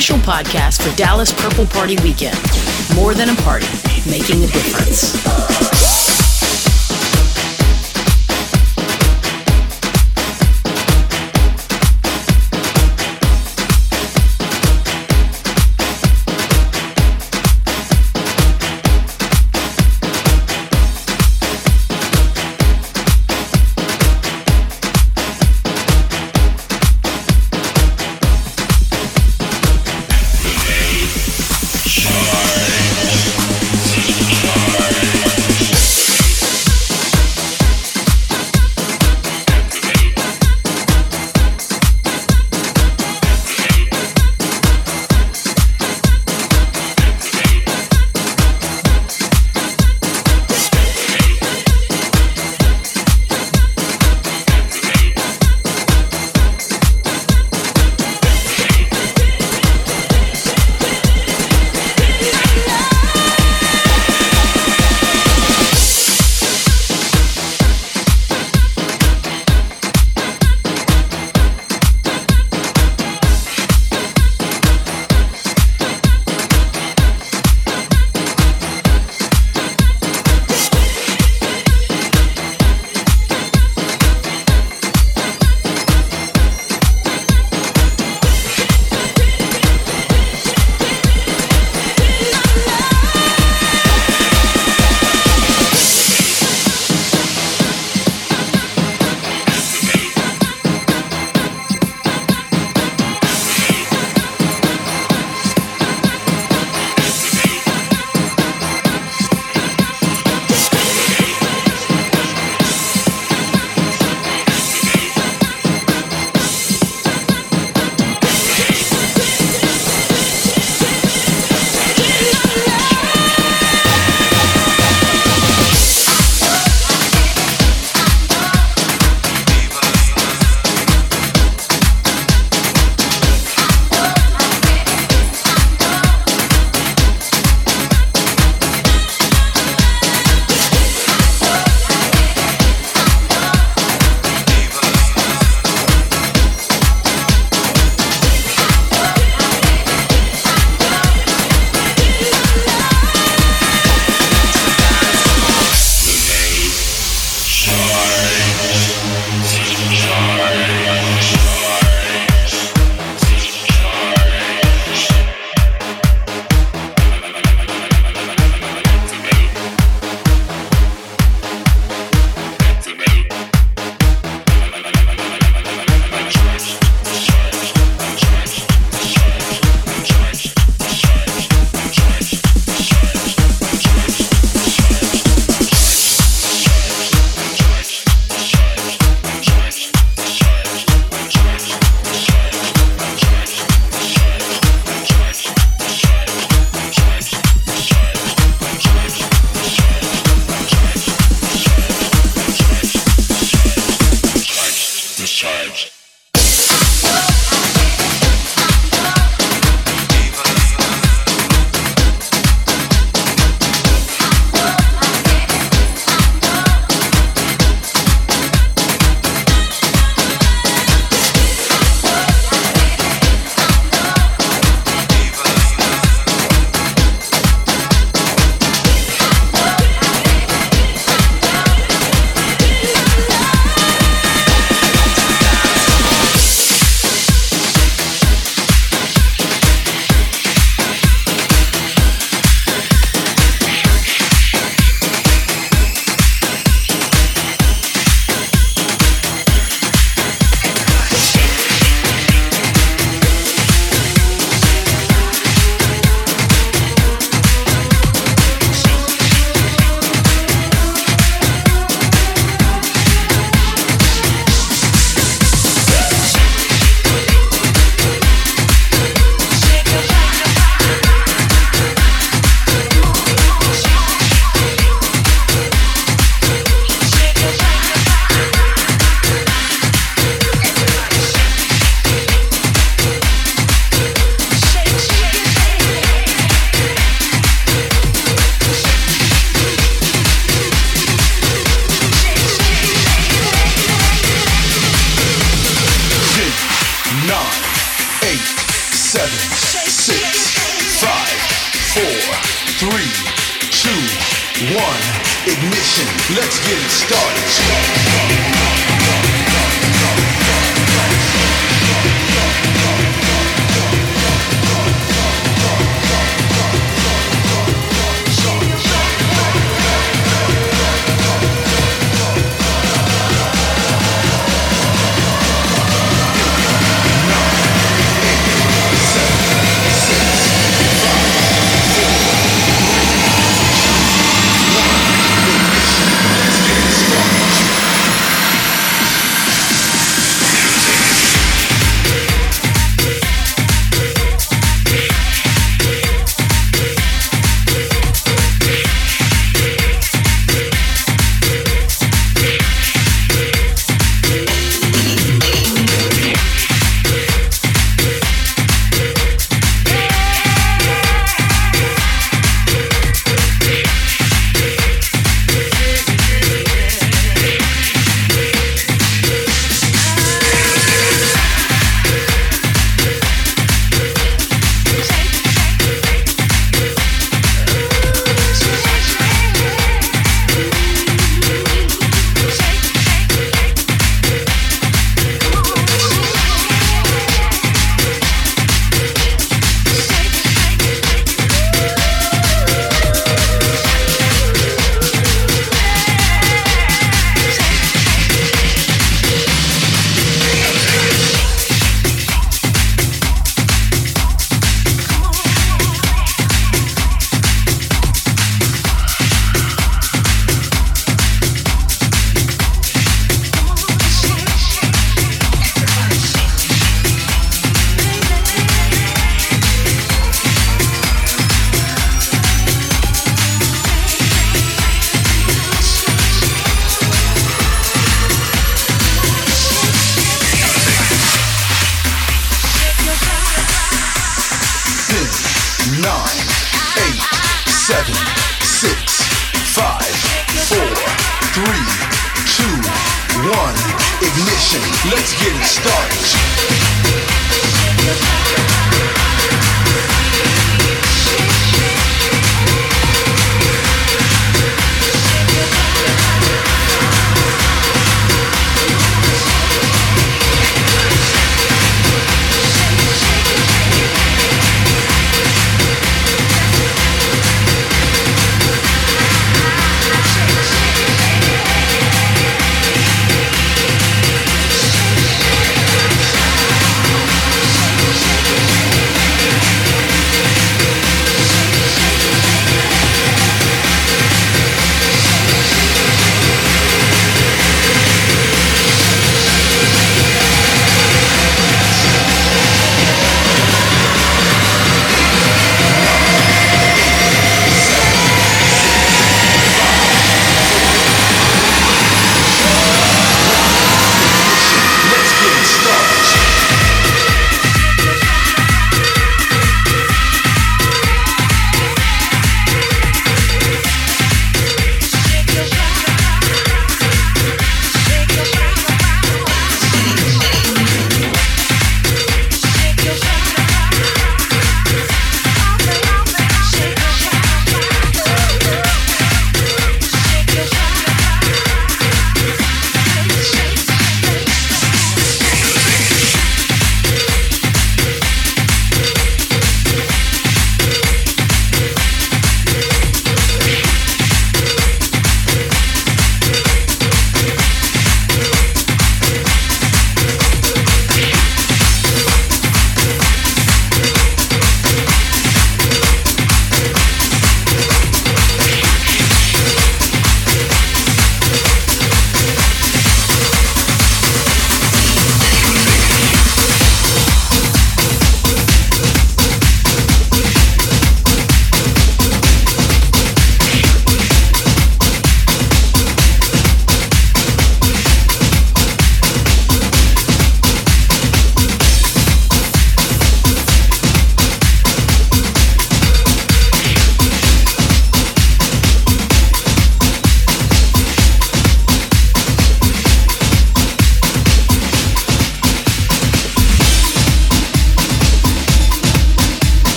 Official podcast for Dallas Purple Party Weekend. More than a party, making a difference.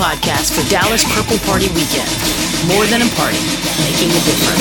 Podcast for Dallas Purple Party Weekend. More than a party, making a difference.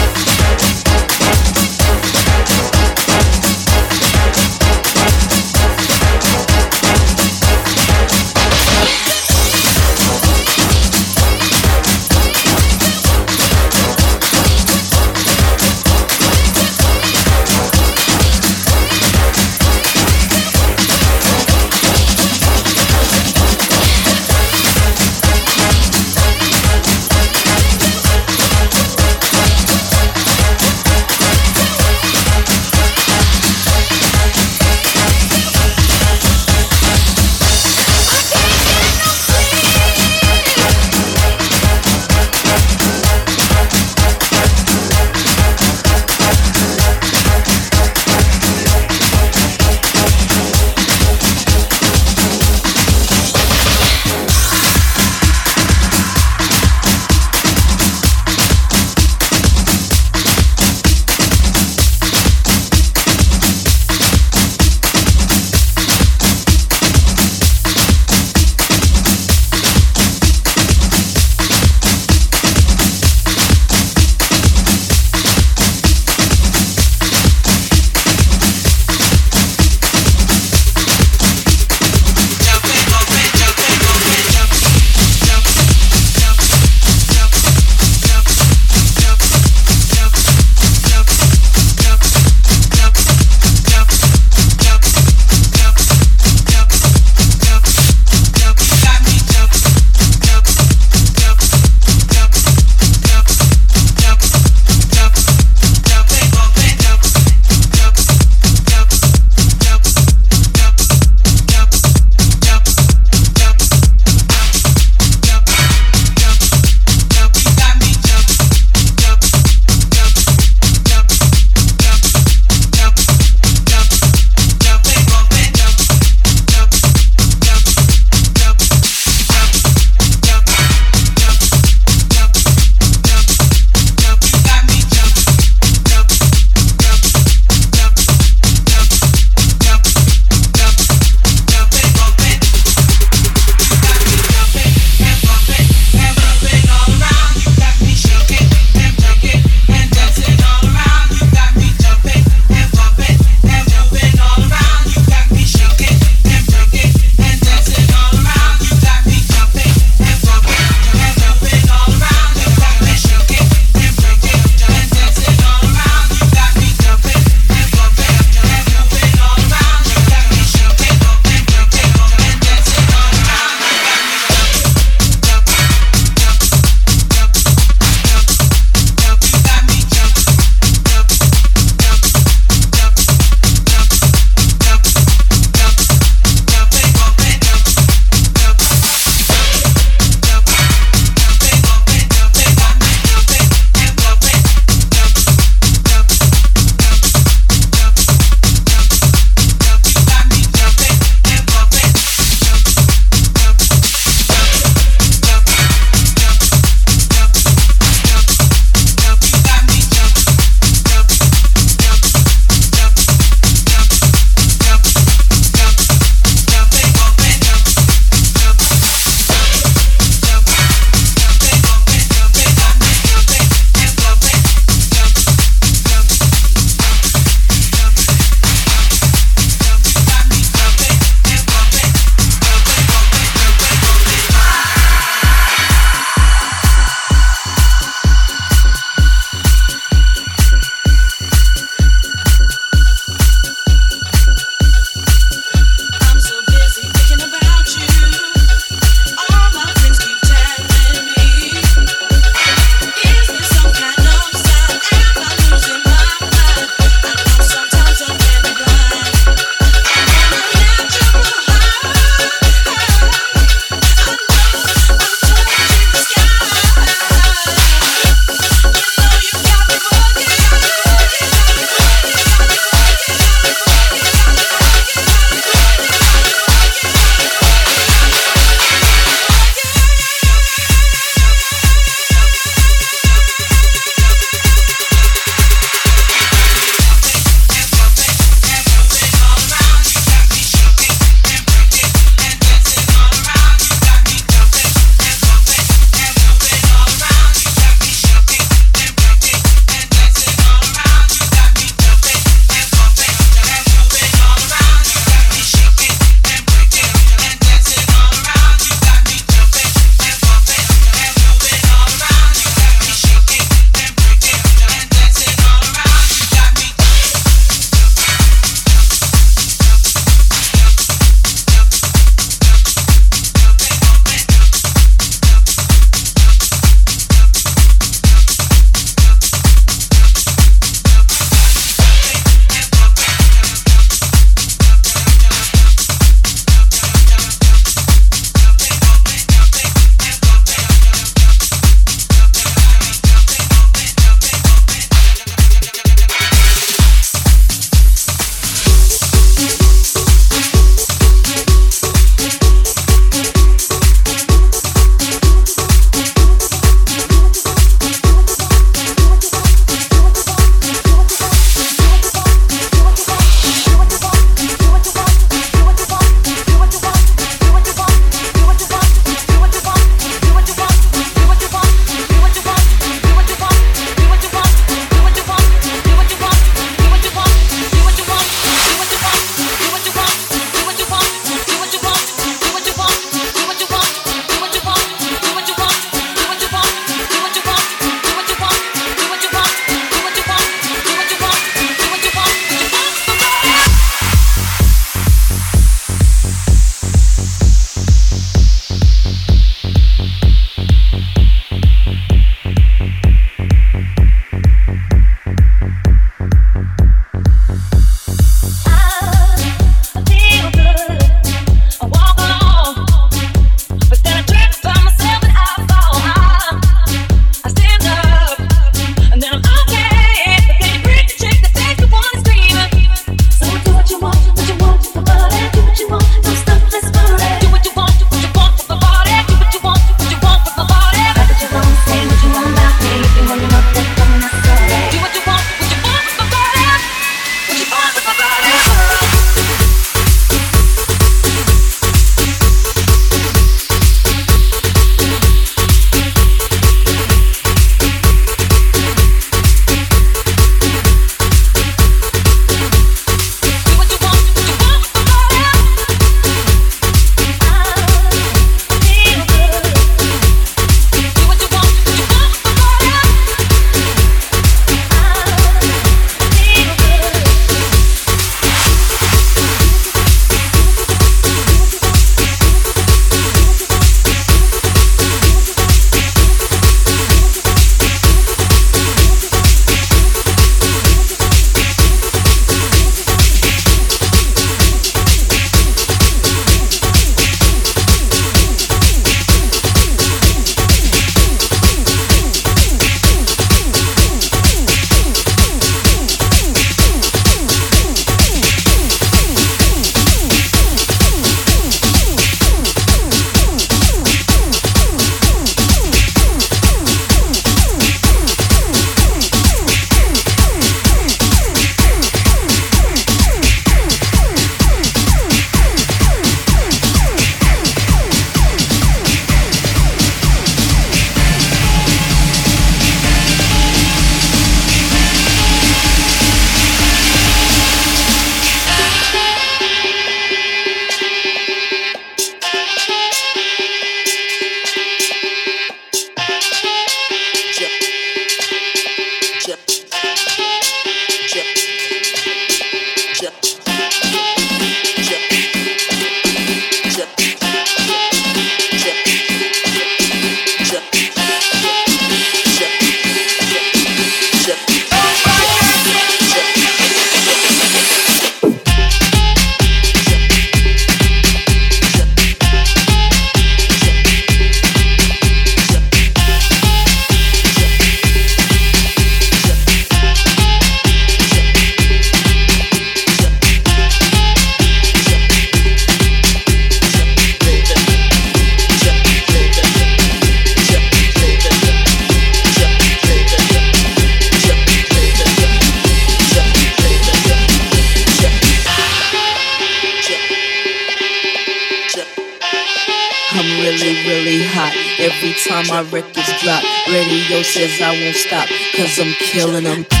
Won't stop, cause I'm killing them.